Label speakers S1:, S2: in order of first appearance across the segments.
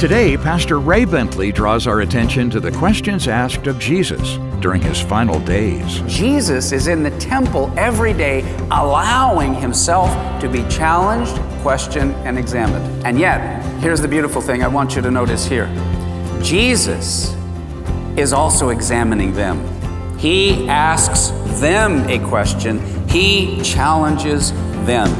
S1: Today, Pastor Ray Bentley draws our attention to the questions asked of Jesus during his final days.
S2: Jesus is in the temple every day, allowing himself to be challenged, questioned, and examined. And yet, here's the beautiful thing I want you to notice here Jesus is also examining them. He asks them a question, he challenges them.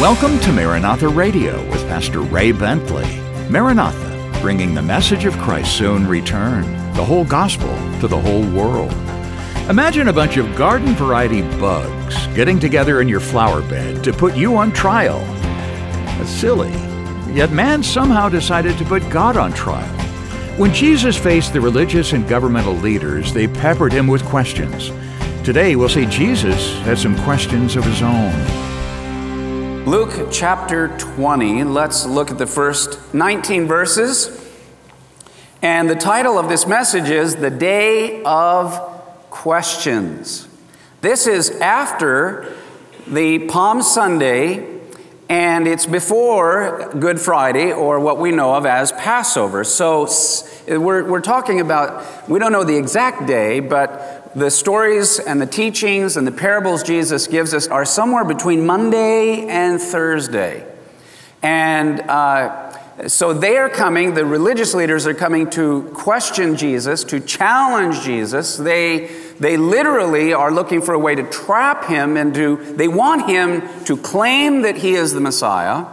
S1: Welcome to Maranatha Radio with Pastor Ray Bentley. Maranatha, bringing the message of Christ's soon return, the whole gospel to the whole world. Imagine a bunch of garden variety bugs getting together in your flower bed to put you on trial. That's silly. Yet man somehow decided to put God on trial. When Jesus faced the religious and governmental leaders, they peppered him with questions. Today, we'll see Jesus had some questions of his own.
S2: Luke chapter 20, let's look at the first 19 verses. And the title of this message is The Day of Questions. This is after the Palm Sunday, and it's before Good Friday, or what we know of as Passover. So we're, we're talking about, we don't know the exact day, but the stories and the teachings and the parables Jesus gives us are somewhere between Monday and Thursday. And uh, so they are coming, the religious leaders are coming to question Jesus, to challenge Jesus. They, they literally are looking for a way to trap him and to, they want him to claim that he is the Messiah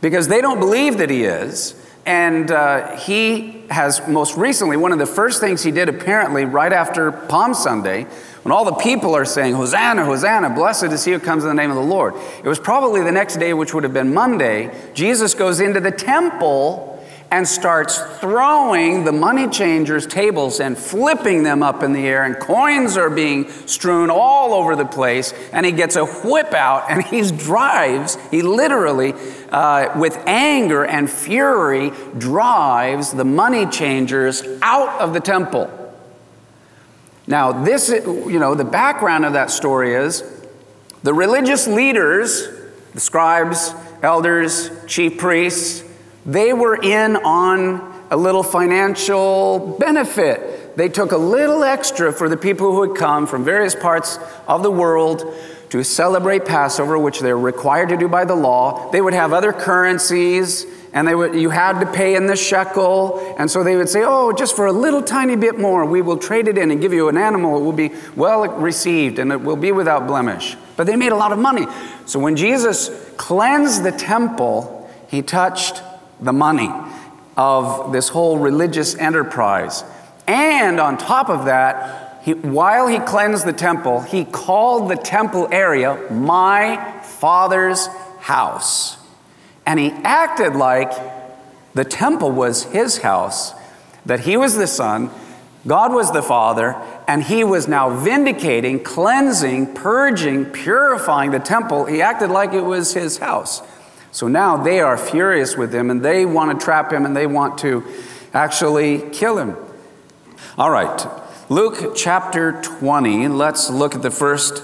S2: because they don't believe that he is. And uh, he has most recently, one of the first things he did apparently right after Palm Sunday, when all the people are saying, Hosanna, Hosanna, blessed is he who comes in the name of the Lord. It was probably the next day, which would have been Monday. Jesus goes into the temple and starts throwing the money changers' tables and flipping them up in the air, and coins are being strewn all over the place. And he gets a whip out and he drives, he literally, uh, with anger and fury, drives the money changers out of the temple. Now, this, you know, the background of that story is the religious leaders, the scribes, elders, chief priests, they were in on a little financial benefit. They took a little extra for the people who had come from various parts of the world to celebrate Passover, which they're required to do by the law. They would have other currencies, and they would, you had to pay in the shekel. And so they would say, Oh, just for a little tiny bit more, we will trade it in and give you an animal. It will be well received and it will be without blemish. But they made a lot of money. So when Jesus cleansed the temple, he touched the money of this whole religious enterprise. And on top of that, he, while he cleansed the temple, he called the temple area my father's house. And he acted like the temple was his house, that he was the son, God was the father, and he was now vindicating, cleansing, purging, purifying the temple. He acted like it was his house. So now they are furious with him and they want to trap him and they want to actually kill him. All right, Luke chapter 20, let's look at the first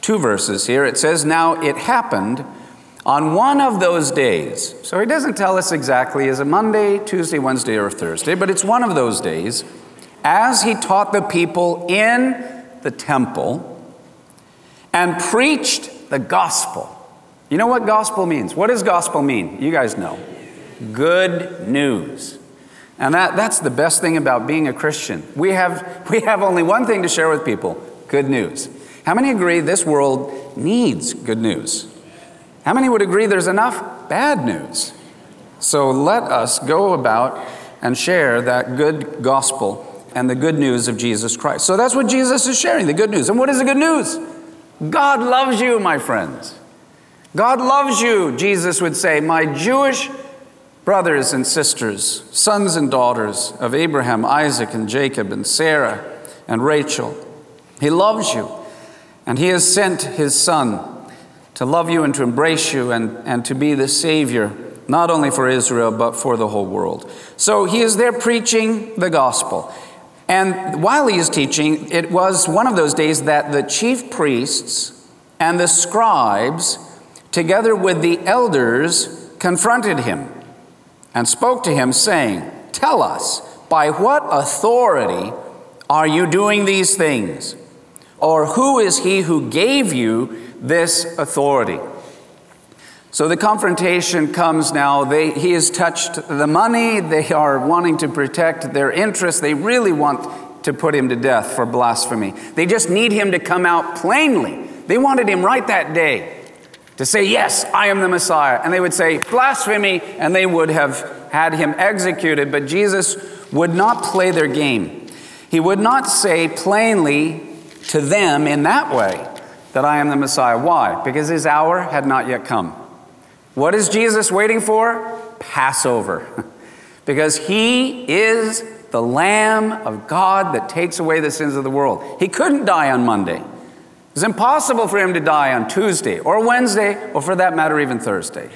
S2: two verses here. It says, Now it happened on one of those days. So he doesn't tell us exactly, is it Monday, Tuesday, Wednesday, or Thursday, but it's one of those days, as he taught the people in the temple and preached the gospel. You know what gospel means? What does gospel mean? You guys know. Good news. And that, that's the best thing about being a Christian. We have, we have only one thing to share with people good news. How many agree this world needs good news? How many would agree there's enough bad news? So let us go about and share that good gospel and the good news of Jesus Christ. So that's what Jesus is sharing the good news. And what is the good news? God loves you, my friends. God loves you, Jesus would say. My Jewish brothers and sisters, sons and daughters of Abraham, Isaac, and Jacob, and Sarah, and Rachel. He loves you, and He has sent His Son to love you and to embrace you and, and to be the Savior, not only for Israel, but for the whole world. So he is there preaching the gospel. And while he is teaching, it was one of those days that the chief priests and the scribes, together with the elders, confronted him and spoke to him, saying, Tell us, by what authority are you doing these things? Or who is he who gave you this authority? So the confrontation comes now. They, he has touched the money. They are wanting to protect their interests. They really want to put him to death for blasphemy. They just need him to come out plainly. They wanted him right that day to say, Yes, I am the Messiah. And they would say, Blasphemy, and they would have had him executed. But Jesus would not play their game. He would not say plainly to them in that way that I am the Messiah. Why? Because his hour had not yet come. What is Jesus waiting for? Passover. because he is the Lamb of God that takes away the sins of the world. He couldn't die on Monday. It was impossible for him to die on Tuesday or Wednesday, or for that matter, even Thursday.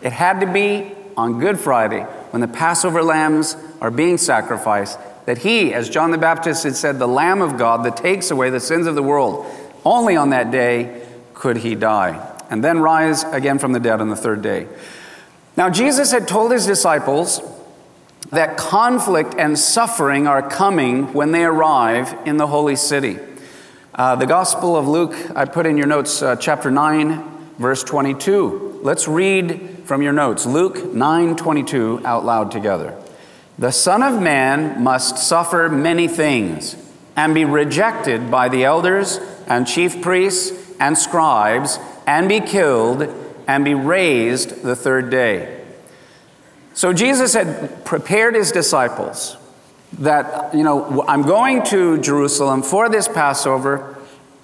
S2: It had to be on Good Friday when the Passover lambs are being sacrificed that he, as John the Baptist had said, the Lamb of God that takes away the sins of the world, only on that day could he die and then rise again from the dead on the third day. Now, Jesus had told his disciples that conflict and suffering are coming when they arrive in the holy city. Uh, the Gospel of Luke, I put in your notes, uh, chapter 9, verse 22. Let's read from your notes. Luke 9 22 out loud together. The Son of Man must suffer many things and be rejected by the elders and chief priests and scribes and be killed and be raised the third day. So Jesus had prepared his disciples that, you know, I'm going to Jerusalem for this Passover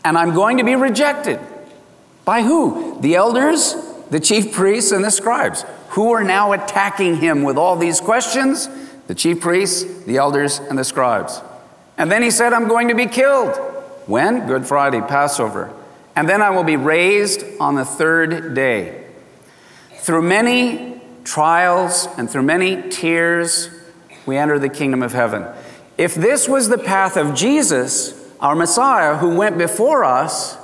S2: and I'm going to be rejected. By who? The elders, the chief priests, and the scribes, who are now attacking him with all these questions the chief priests, the elders, and the scribes. And then he said, I'm going to be killed. When? Good Friday, Passover and then I will be raised on the third day. Through many trials and through many tears, we enter the kingdom of heaven. If this was the path of Jesus, our Messiah, who went before us,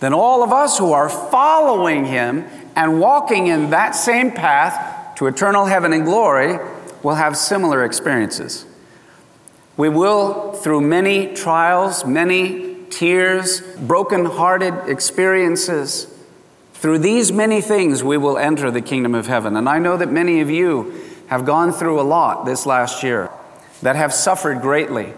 S2: then all of us who are following him and walking in that same path to eternal heaven and glory will have similar experiences. We will, through many trials, many tears, broken-hearted experiences. Through these many things, we will enter the kingdom of heaven. And I know that many of you have gone through a lot this last year, that have suffered greatly.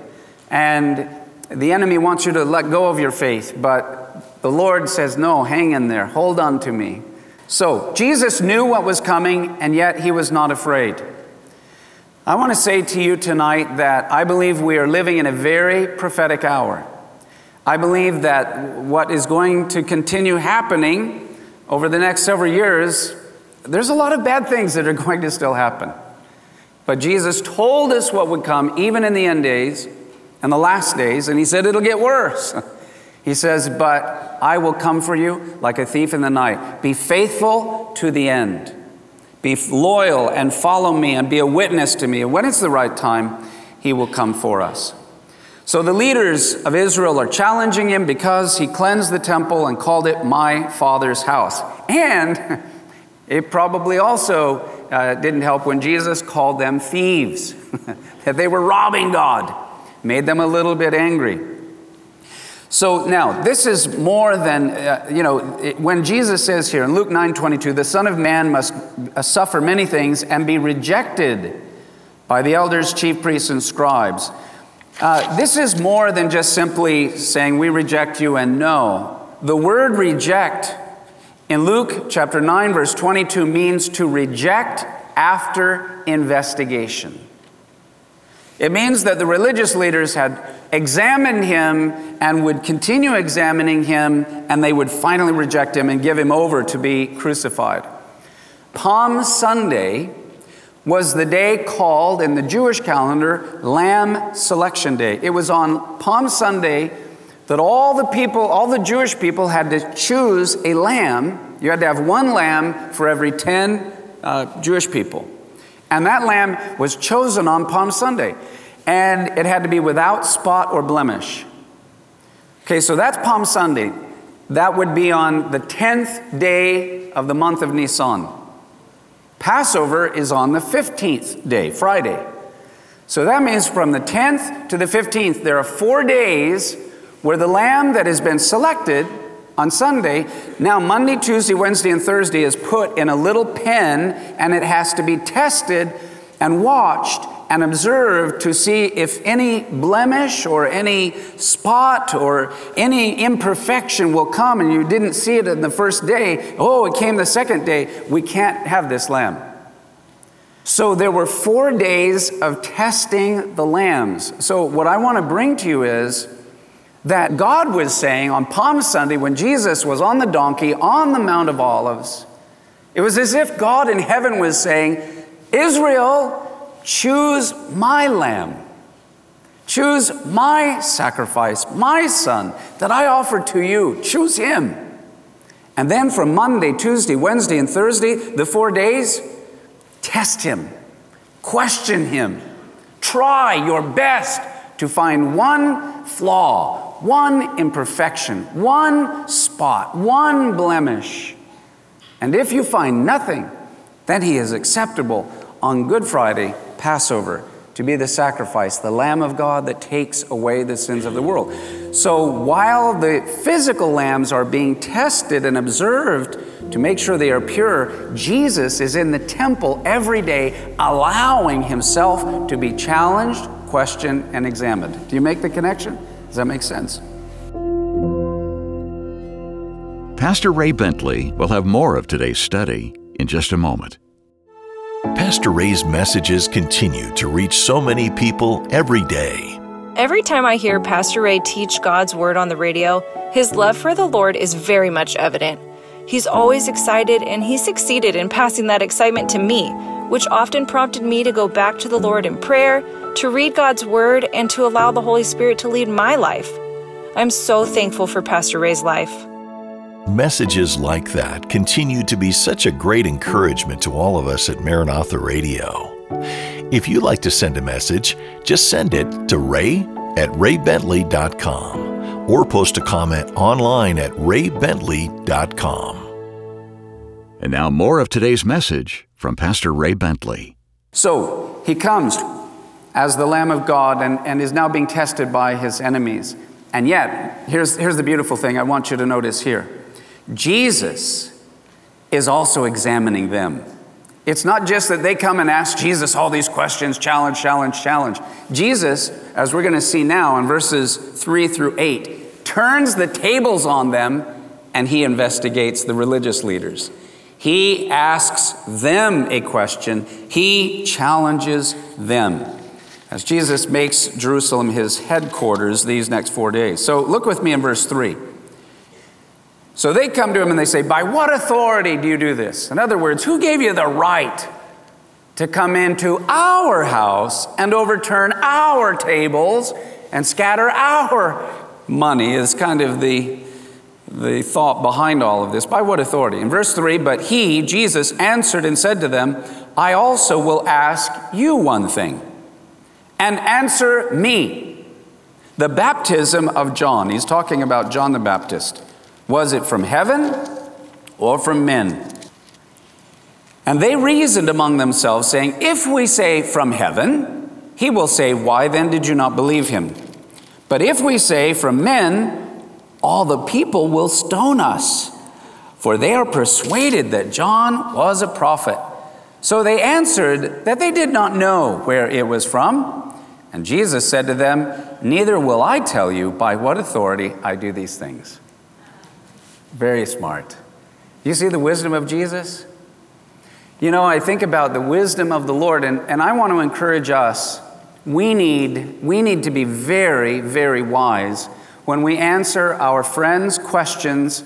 S2: And the enemy wants you to let go of your faith, but the Lord says, No, hang in there, hold on to me. So, Jesus knew what was coming, and yet he was not afraid. I want to say to you tonight that I believe we are living in a very prophetic hour. I believe that what is going to continue happening over the next several years, there's a lot of bad things that are going to still happen. But Jesus told us what would come even in the end days and the last days, and He said it'll get worse. He says, But I will come for you like a thief in the night. Be faithful to the end. Be loyal and follow me and be a witness to me. And when it's the right time, He will come for us. So the leaders of Israel are challenging him because he cleansed the temple and called it my father's house. And it probably also uh, didn't help when Jesus called them thieves, that they were robbing God, made them a little bit angry. So now, this is more than, uh, you know, it, when Jesus says here in Luke 9 22, the Son of Man must uh, suffer many things and be rejected by the elders, chief priests, and scribes. Uh, this is more than just simply saying we reject you and no. The word reject in Luke chapter 9, verse 22 means to reject after investigation. It means that the religious leaders had examined him and would continue examining him, and they would finally reject him and give him over to be crucified. Palm Sunday was the day called in the Jewish calendar Lamb Selection Day. It was on Palm Sunday that all the people, all the Jewish people had to choose a lamb. You had to have one lamb for every 10 uh, Jewish people. And that lamb was chosen on Palm Sunday. And it had to be without spot or blemish. Okay, so that's Palm Sunday. That would be on the 10th day of the month of Nisan. Passover is on the 15th day, Friday. So that means from the 10th to the 15th, there are four days where the lamb that has been selected on Sunday, now Monday, Tuesday, Wednesday, and Thursday is put in a little pen and it has to be tested and watched and observed to see if any blemish or any spot or any imperfection will come and you didn't see it in the first day. Oh, it came the second day. We can't have this lamb. So there were four days of testing the lambs. So, what I want to bring to you is that God was saying on Palm Sunday when Jesus was on the donkey on the Mount of Olives, it was as if God in heaven was saying, Israel, choose my lamb. Choose my sacrifice, my son that I offer to you. Choose him. And then from Monday, Tuesday, Wednesday, and Thursday, the four days, test him, question him, try your best to find one flaw, one imperfection, one spot, one blemish. And if you find nothing, then he is acceptable on Good Friday, Passover, to be the sacrifice, the Lamb of God that takes away the sins of the world. So while the physical lambs are being tested and observed to make sure they are pure, Jesus is in the temple every day, allowing himself to be challenged, questioned, and examined. Do you make the connection? Does that make sense?
S1: Pastor Ray Bentley will have more of today's study in just a moment.
S3: Pastor Ray's messages continue to reach so many people every day.
S4: Every time I hear Pastor Ray teach God's Word on the radio, his love for the Lord is very much evident. He's always excited, and he succeeded in passing that excitement to me, which often prompted me to go back to the Lord in prayer, to read God's Word, and to allow the Holy Spirit to lead my life. I'm so thankful for Pastor Ray's life.
S3: Messages like that continue to be such a great encouragement to all of us at Maranatha Radio. If you'd like to send a message, just send it to ray at raybentley.com or post a comment online at raybentley.com.
S1: And now, more of today's message from Pastor Ray Bentley.
S2: So he comes as the Lamb of God and, and is now being tested by his enemies. And yet, here's, here's the beautiful thing I want you to notice here Jesus is also examining them. It's not just that they come and ask Jesus all these questions, challenge, challenge, challenge. Jesus, as we're going to see now in verses 3 through 8, turns the tables on them and he investigates the religious leaders. He asks them a question, he challenges them as Jesus makes Jerusalem his headquarters these next four days. So look with me in verse 3. So they come to him and they say, By what authority do you do this? In other words, who gave you the right to come into our house and overturn our tables and scatter our money? Is kind of the, the thought behind all of this. By what authority? In verse 3, but he, Jesus, answered and said to them, I also will ask you one thing, and answer me. The baptism of John, he's talking about John the Baptist. Was it from heaven or from men? And they reasoned among themselves, saying, If we say from heaven, he will say, Why then did you not believe him? But if we say from men, all the people will stone us, for they are persuaded that John was a prophet. So they answered that they did not know where it was from. And Jesus said to them, Neither will I tell you by what authority I do these things. Very smart. You see the wisdom of Jesus? You know, I think about the wisdom of the Lord, and, and I want to encourage us. We need, we need to be very, very wise when we answer our friends' questions,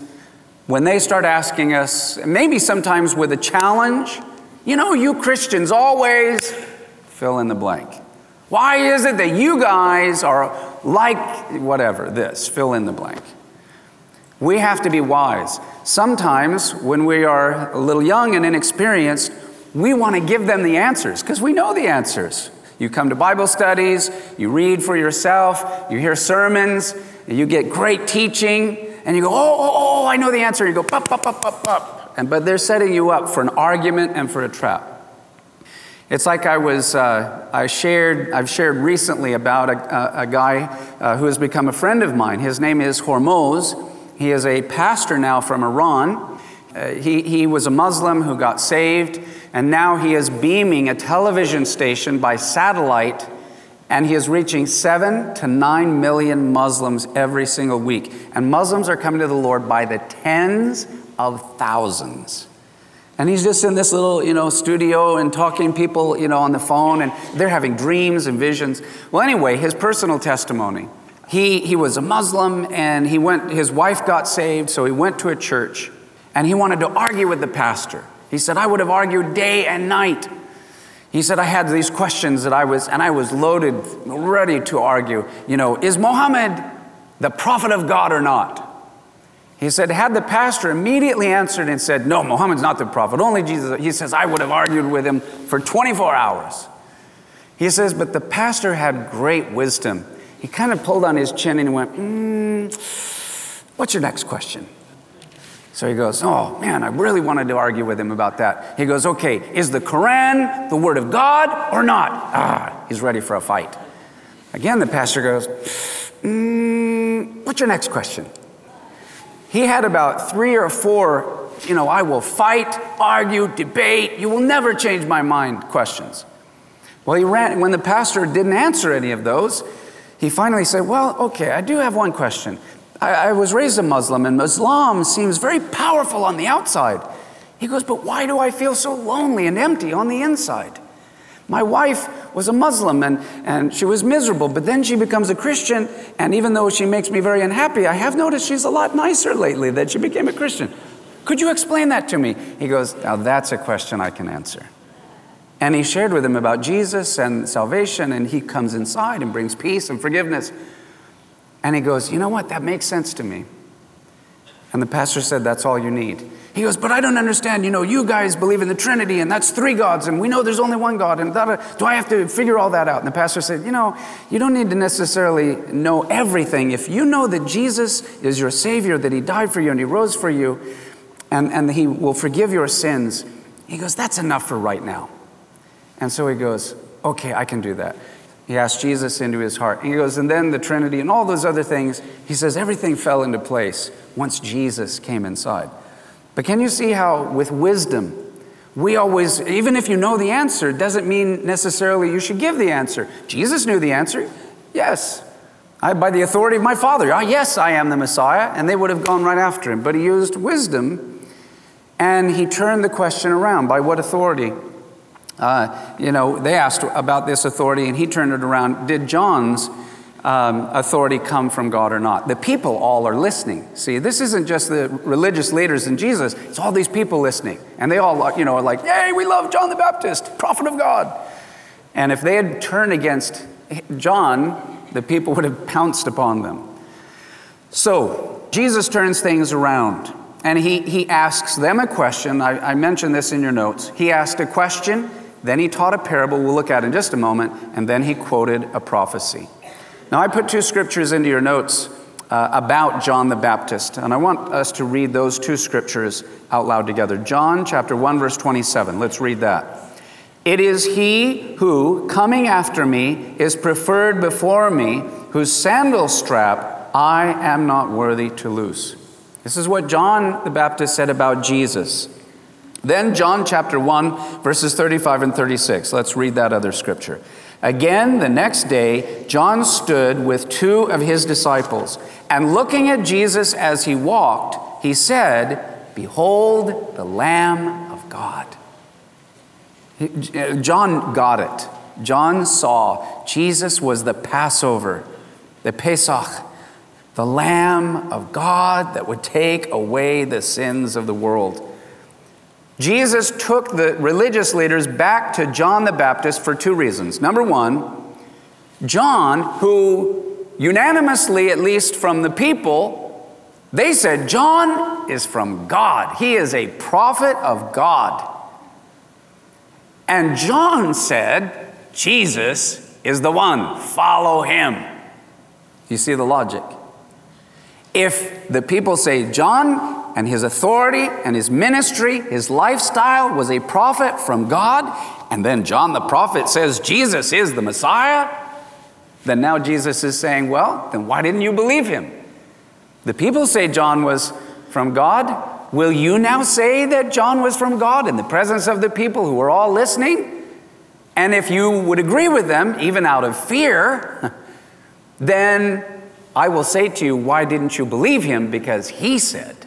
S2: when they start asking us, maybe sometimes with a challenge. You know, you Christians always fill in the blank. Why is it that you guys are like whatever, this, fill in the blank. We have to be wise. Sometimes, when we are a little young and inexperienced, we want to give them the answers because we know the answers. You come to Bible studies, you read for yourself, you hear sermons, you get great teaching, and you go, oh, oh, oh, I know the answer. You go, pop, pop, pop, pop, pop. And, but they're setting you up for an argument and for a trap. It's like I was, uh, I shared, I've shared recently about a, a, a guy uh, who has become a friend of mine. His name is Hormoz. He is a pastor now from Iran. Uh, he, he was a Muslim who got saved and now he is beaming a television station by satellite, and he is reaching seven to nine million Muslims every single week. And Muslims are coming to the Lord by the tens of thousands. And he's just in this little, you know, studio and talking people, you know, on the phone, and they're having dreams and visions. Well, anyway, his personal testimony. He, he was a Muslim and he went, his wife got saved, so he went to a church and he wanted to argue with the pastor. He said, I would have argued day and night. He said, I had these questions that I was, and I was loaded, ready to argue. You know, is Muhammad the prophet of God or not? He said, had the pastor immediately answered and said, No, Muhammad's not the prophet, only Jesus. He says, I would have argued with him for 24 hours. He says, but the pastor had great wisdom. He kind of pulled on his chin and went, mm, What's your next question? So he goes, Oh man, I really wanted to argue with him about that. He goes, Okay, is the Quran the Word of God or not? Ah, he's ready for a fight. Again, the pastor goes, mm, What's your next question? He had about three or four, you know, I will fight, argue, debate, you will never change my mind questions. Well, he ran, when the pastor didn't answer any of those, he finally said, Well, okay, I do have one question. I, I was raised a Muslim, and Islam seems very powerful on the outside. He goes, But why do I feel so lonely and empty on the inside? My wife was a Muslim and, and she was miserable, but then she becomes a Christian, and even though she makes me very unhappy, I have noticed she's a lot nicer lately that she became a Christian. Could you explain that to me? He goes, Now that's a question I can answer. And he shared with him about Jesus and salvation, and he comes inside and brings peace and forgiveness. And he goes, You know what? That makes sense to me. And the pastor said, That's all you need. He goes, But I don't understand. You know, you guys believe in the Trinity, and that's three gods, and we know there's only one God. And do I have to figure all that out? And the pastor said, You know, you don't need to necessarily know everything. If you know that Jesus is your Savior, that He died for you and He rose for you, and, and He will forgive your sins, he goes, That's enough for right now. And so he goes, Okay, I can do that. He asked Jesus into his heart. And he goes, and then the Trinity and all those other things, he says everything fell into place once Jesus came inside. But can you see how, with wisdom, we always, even if you know the answer, doesn't mean necessarily you should give the answer. Jesus knew the answer. Yes. I, by the authority of my Father. Ah, yes, I am the Messiah. And they would have gone right after him. But he used wisdom and he turned the question around. By what authority? Uh, you know, they asked about this authority, and he turned it around. Did John's um, authority come from God or not? The people all are listening. See, this isn't just the religious leaders and Jesus, it's all these people listening. And they all, you know, are like, Yay, we love John the Baptist, prophet of God. And if they had turned against John, the people would have pounced upon them. So, Jesus turns things around. And he, he asks them a question. I, I mentioned this in your notes. He asked a question then he taught a parable we'll look at in just a moment, and then he quoted a prophecy. Now, I put two scriptures into your notes uh, about John the Baptist, and I want us to read those two scriptures out loud together. John chapter 1, verse 27. Let's read that. It is he who, coming after me, is preferred before me, whose sandal strap I am not worthy to loose. This is what John the Baptist said about Jesus. Then, John chapter 1, verses 35 and 36. Let's read that other scripture. Again, the next day, John stood with two of his disciples, and looking at Jesus as he walked, he said, Behold the Lamb of God. Uh, John got it. John saw Jesus was the Passover, the Pesach, the Lamb of God that would take away the sins of the world. Jesus took the religious leaders back to John the Baptist for two reasons. Number one, John, who unanimously, at least from the people, they said, John is from God. He is a prophet of God. And John said, Jesus is the one. Follow him. You see the logic? If the people say John and his authority and his ministry, his lifestyle was a prophet from God, and then John the prophet says Jesus is the Messiah, then now Jesus is saying, well, then why didn't you believe him? The people say John was from God. Will you now say that John was from God in the presence of the people who are all listening? And if you would agree with them, even out of fear, then I will say to you, why didn't you believe him? Because he said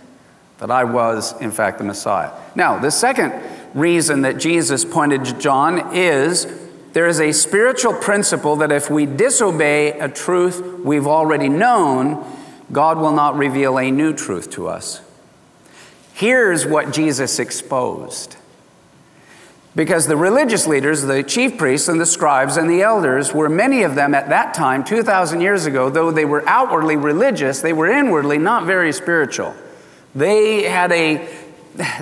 S2: that I was, in fact, the Messiah. Now, the second reason that Jesus pointed to John is there is a spiritual principle that if we disobey a truth we've already known, God will not reveal a new truth to us. Here's what Jesus exposed. Because the religious leaders, the chief priests and the scribes and the elders, were many of them at that time, 2,000 years ago, though they were outwardly religious, they were inwardly not very spiritual. They had a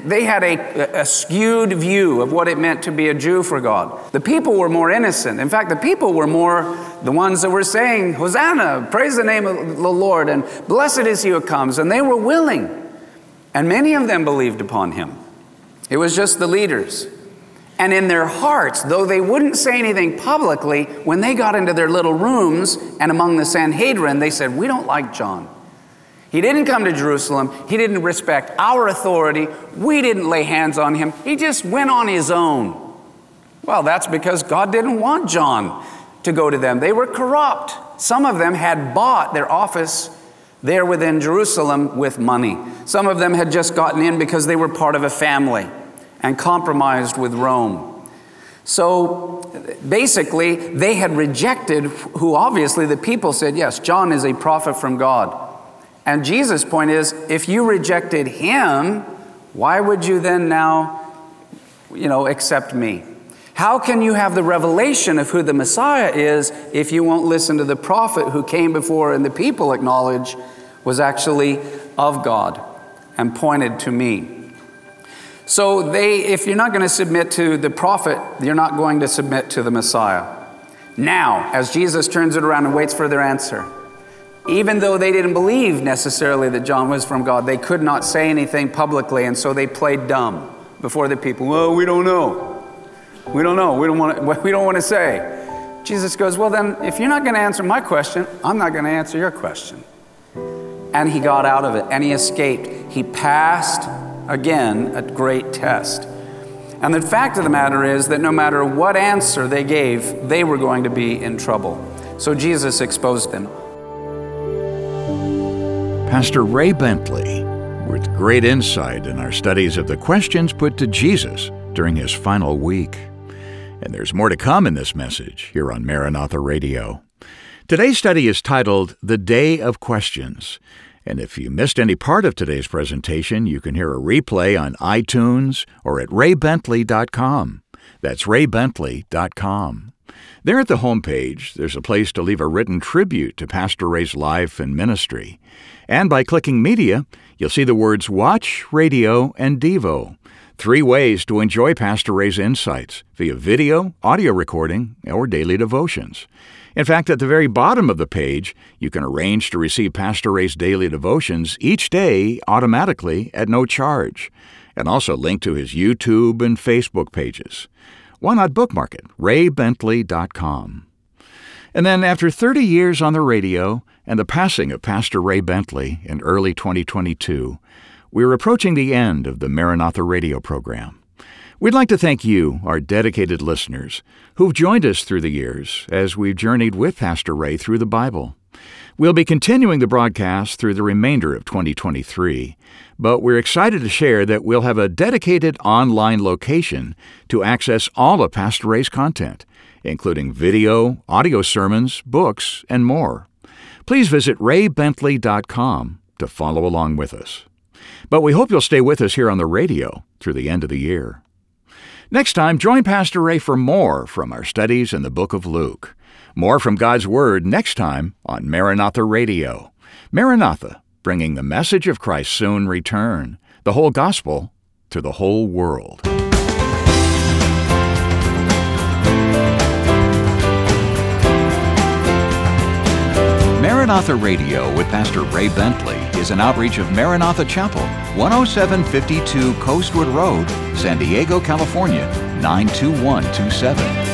S2: they had a, a, skewed view of what it meant to be a Jew for God. The people were more innocent. In fact, the people were more the ones that were saying, Hosanna, praise the name of the Lord, and blessed is he who comes. And they were willing. And many of them believed upon him. It was just the leaders. And in their hearts, though they wouldn't say anything publicly, when they got into their little rooms and among the Sanhedrin, they said, We don't like John. He didn't come to Jerusalem. He didn't respect our authority. We didn't lay hands on him. He just went on his own. Well, that's because God didn't want John to go to them. They were corrupt. Some of them had bought their office there within Jerusalem with money. Some of them had just gotten in because they were part of a family and compromised with Rome. So basically, they had rejected who obviously the people said, Yes, John is a prophet from God. And Jesus' point is if you rejected him, why would you then now, you know, accept me? How can you have the revelation of who the Messiah is if you won't listen to the prophet who came before and the people acknowledge was actually of God and pointed to me? So they if you're not going to submit to the prophet, you're not going to submit to the Messiah. Now, as Jesus turns it around and waits for their answer, even though they didn't believe necessarily that John was from God, they could not say anything publicly, and so they played dumb before the people. Well, we don't know. We don't know. We don't want to, we don't want to say. Jesus goes, Well, then, if you're not going to answer my question, I'm not going to answer your question. And he got out of it and he escaped. He passed again a great test. And the fact of the matter is that no matter what answer they gave, they were going to be in trouble. So Jesus exposed them.
S1: Pastor Ray Bentley, with great insight in our studies of the questions put to Jesus during his final week. And there's more to come in this message here on Maranatha Radio. Today's study is titled The Day of Questions. And if you missed any part of today's presentation, you can hear a replay on iTunes or at raybentley.com. That's raybentley.com. There at the homepage, there's a place to leave a written tribute to Pastor Ray's life and ministry. And by clicking Media, you'll see the words Watch, Radio, and Devo. Three ways to enjoy Pastor Ray's insights via video, audio recording, or daily devotions. In fact, at the very bottom of the page, you can arrange to receive Pastor Ray's daily devotions each day automatically at no charge, and also link to his YouTube and Facebook pages. Why not bookmark it? raybentley.com. And then, after 30 years on the radio and the passing of Pastor Ray Bentley in early 2022, we're approaching the end of the Maranatha radio program. We'd like to thank you, our dedicated listeners, who've joined us through the years as we've journeyed with Pastor Ray through the Bible. We'll be continuing the broadcast through the remainder of 2023, but we're excited to share that we'll have a dedicated online location to access all of Pastor Ray's content including video, audio sermons, books, and more. Please visit raybentley.com to follow along with us. But we hope you'll stay with us here on the radio through the end of the year. Next time, join Pastor Ray for more from our studies in the book of Luke. More from God's Word next time on Maranatha Radio. Maranatha, bringing the message of Christ's soon return, the whole gospel to the whole world. Maranatha Radio with Pastor Ray Bentley is an outreach of Maranatha Chapel, 10752 Coastwood Road, San Diego, California, 92127.